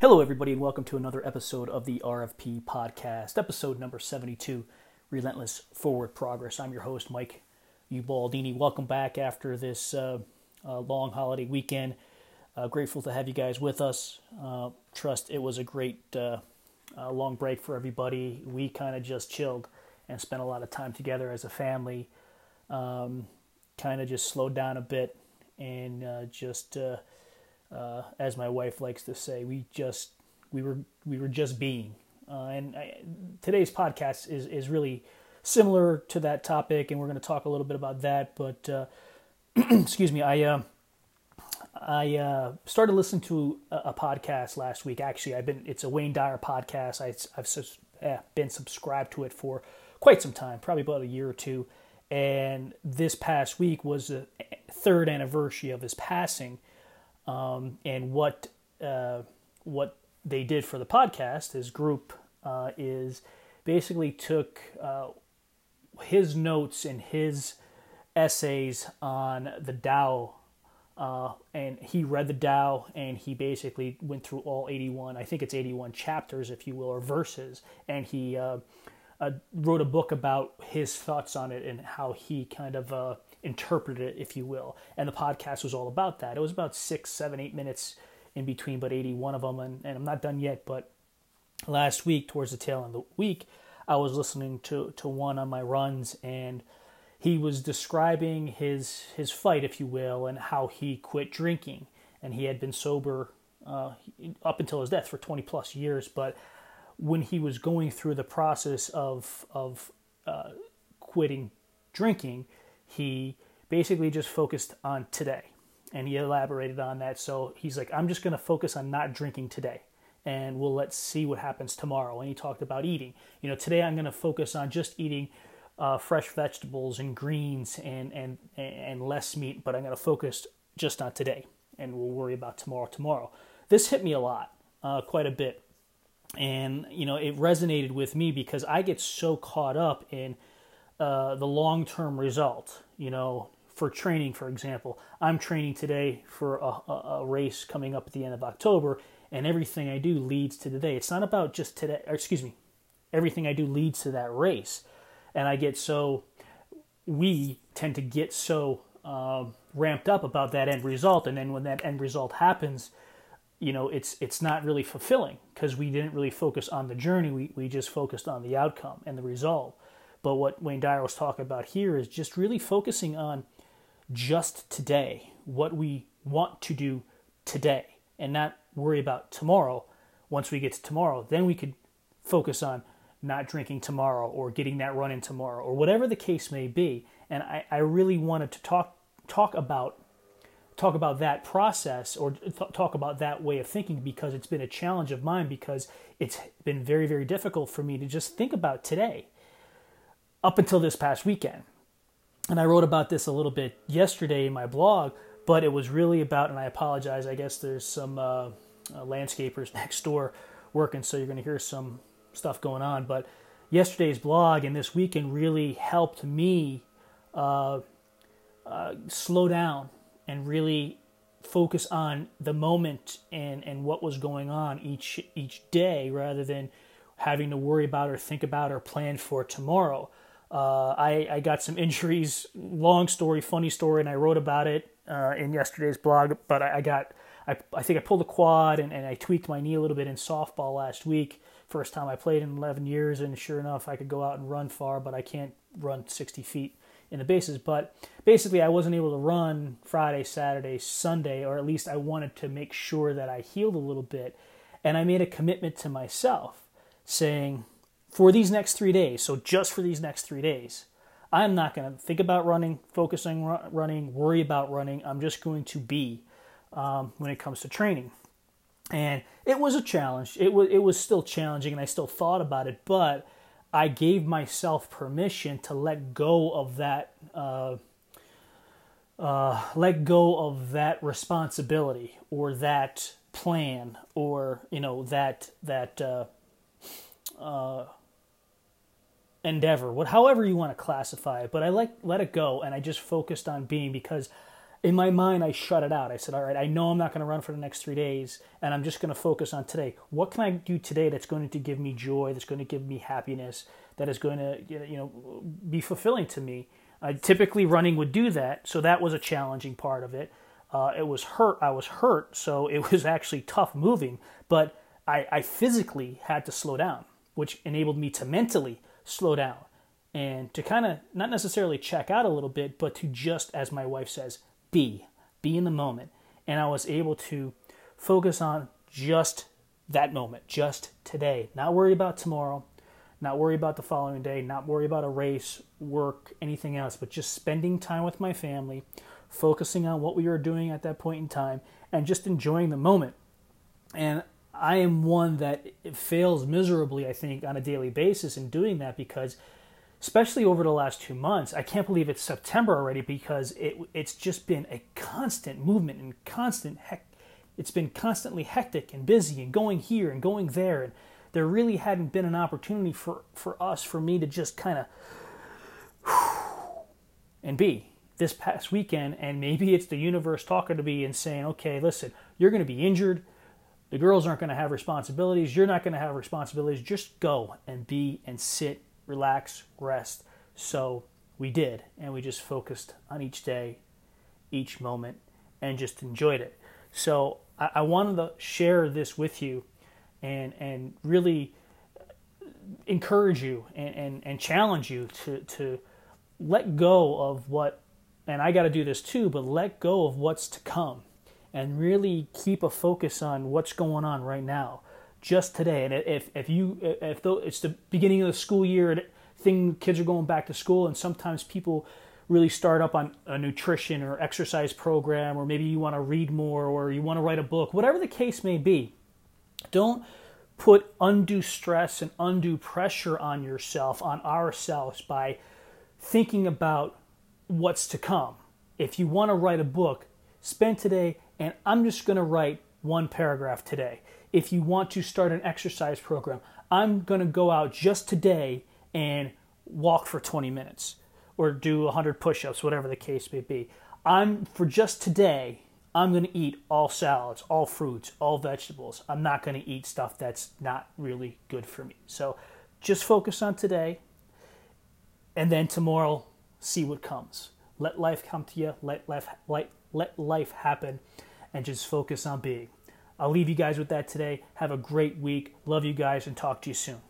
Hello, everybody, and welcome to another episode of the RFP podcast, episode number 72 Relentless Forward Progress. I'm your host, Mike Ubaldini. Welcome back after this uh, uh, long holiday weekend. Uh, grateful to have you guys with us. Uh, trust it was a great uh, uh, long break for everybody. We kind of just chilled and spent a lot of time together as a family. Um, kind of just slowed down a bit and just uh, as my wife likes to say, we just we were we were just being. Uh, and I, today's podcast is is really similar to that topic, and we're going to talk a little bit about that. But uh, excuse me, I uh, I uh, started listening to a, a, podcast last week. Actually, I've been it's a Wayne Dyer podcast. I, have eh, been subscribed to it for quite some time, probably about a year or two. And this past week was the third anniversary of his passing um, and what uh, what they did for the podcast, his group, uh, is basically took uh, his notes and his essays on the Tao, uh, and he read the Tao, and he basically went through all 81. I think it's 81 chapters, if you will, or verses, and he uh, uh, wrote a book about his thoughts on it and how he kind of interpreted it, if you will. And the podcast was all about that. It was about six, seven, eight minutes in between, but 81 of them. And, and I'm not done yet, but last week, towards the tail end of the week, I was listening to, to one on my runs and he was describing his his fight, if you will, and how he quit drinking. And he had been sober uh, up until his death for 20 plus years. But when he was going through the process of of uh, quitting drinking, he basically just focused on today and he elaborated on that. So he's like, I'm just going to focus on not drinking today and we'll let's see what happens tomorrow. And he talked about eating. You know, today I'm going to focus on just eating uh, fresh vegetables and greens and, and, and less meat, but I'm going to focus just on today and we'll worry about tomorrow tomorrow. This hit me a lot, uh, quite a bit. And, you know, it resonated with me because I get so caught up in – uh, the long term result. You know, for training, for example, I'm training today for a, a, race coming up at the end of October, and everything I do leads to today. It's not about just today, excuse me, everything I do leads to that race. And I get so, we tend to get so um, ramped up about that end result, and then when that end result happens, you know, it's it's not really fulfilling because we didn't really focus on the journey. We we just focused on the outcome and the result. But what Wayne Dyer was talking about here is just really focusing on just today, what we want to do today, and not worry about tomorrow. Once we get to tomorrow, then we could focus on not drinking tomorrow or getting that run in tomorrow or whatever the case may be. And I, I really wanted to talk talk about talk about that process or th- talk about that way of thinking because it's been a challenge of mine because it's been very very difficult for me to just think about today up until this past weekend. And I wrote about this a little bit yesterday in my blog, but it was really about, and I apologize, I guess there's some uh, uh, landscapers next door working, so you're going to hear some stuff going on. But yesterday's blog and this weekend really helped me uh, uh, slow down and really focus on the moment and, and what was going on each each day rather than having to worry about or think about or plan for tomorrow. Uh, I, I got some injuries, long story, funny story, and I wrote about it uh, in yesterday's blog. But I, I got, I, I think I pulled a quad and, and I tweaked my knee a little bit in softball last week. First time I played in 11 years, and sure enough, I could go out and run far, but I can't run 60 feet in the bases. But basically, I wasn't able to run Friday, Saturday, Sunday, or at least I wanted to make sure that I healed a little bit. And I made a commitment to myself saying, for these next three days, so just for these next three days, I'm not going to think about running, focusing running, worry about running. I'm just going to be um, when it comes to training. And it was a challenge. It was it was still challenging, and I still thought about it. But I gave myself permission to let go of that. Uh, uh, let go of that responsibility or that plan or you know that that uh, uh endeavor, what however you want to classify it, but I like let it go and I just focused on being because in my mind, I shut it out. I said, all right, I know I'm not going to run for the next three days, and I'm just going to focus on today. What can I do today that's going to give me joy, that's going to give me happiness, that is going to you know be fulfilling to me? Typically, running would do that, so that was a challenging part of it. Uh, it was hurt. I was hurt, so it was actually tough moving, but I, I physically had to slow down, which enabled me to mentally slow down and to kind of not necessarily check out a little bit, but to just, as my wife says, be, be in the moment. And I was able to focus on just that moment, just today, not worry about tomorrow, not worry about the following day, not worry about a race, work, anything else, but just spending time with my family, focusing on what we were doing at that point in time, and just enjoying the moment. And I am one that fails miserably, I think, on a daily basis in doing that because especially over the last two months. I can't believe it's September already because it it's just been a constant movement and constant heck. It's been constantly hectic and busy and going here and going there, and there really hadn't been an opportunity for for us for me to just kind of and be this past weekend. And maybe it's the universe talking to me and saying, "Okay, listen, you're going to be injured." The girls aren't going to have responsibilities. You're not going to have responsibilities. Just go and be and sit relax, rest. So we did, and we just focused on each day, each moment, and just enjoyed it. So I, I wanted to share this with you and, and really encourage you and, and, and challenge you to, to let go of what, and I got to do this too, but let go of what's to come and really keep a focus on what's going on right now just today. And if if you if it's the beginning of the school year, and thing kids are going back to school, and sometimes people really start up on a nutrition or exercise program, or maybe you want to read more, or you want to write a book, whatever the case may be. Don't put undue stress and undue pressure on yourself, on ourselves, by thinking about what's to come. If you want to write a book, spend today, and I'm just going to write one paragraph today if you want to start an exercise program. I'm going to go out just today and walk for 20 minutes or do 100 push ups, whatever the case may be. I'm, for just today, I'm going to eat all salads, all fruits, all vegetables. I'm not going to eat stuff that's not really good for me. So just focus on today and then tomorrow see what comes. Let life come to you, let life, let, let life happen, and just focus on being. I'll leave you guys with that today. Have a great week. Love you guys and talk to you soon.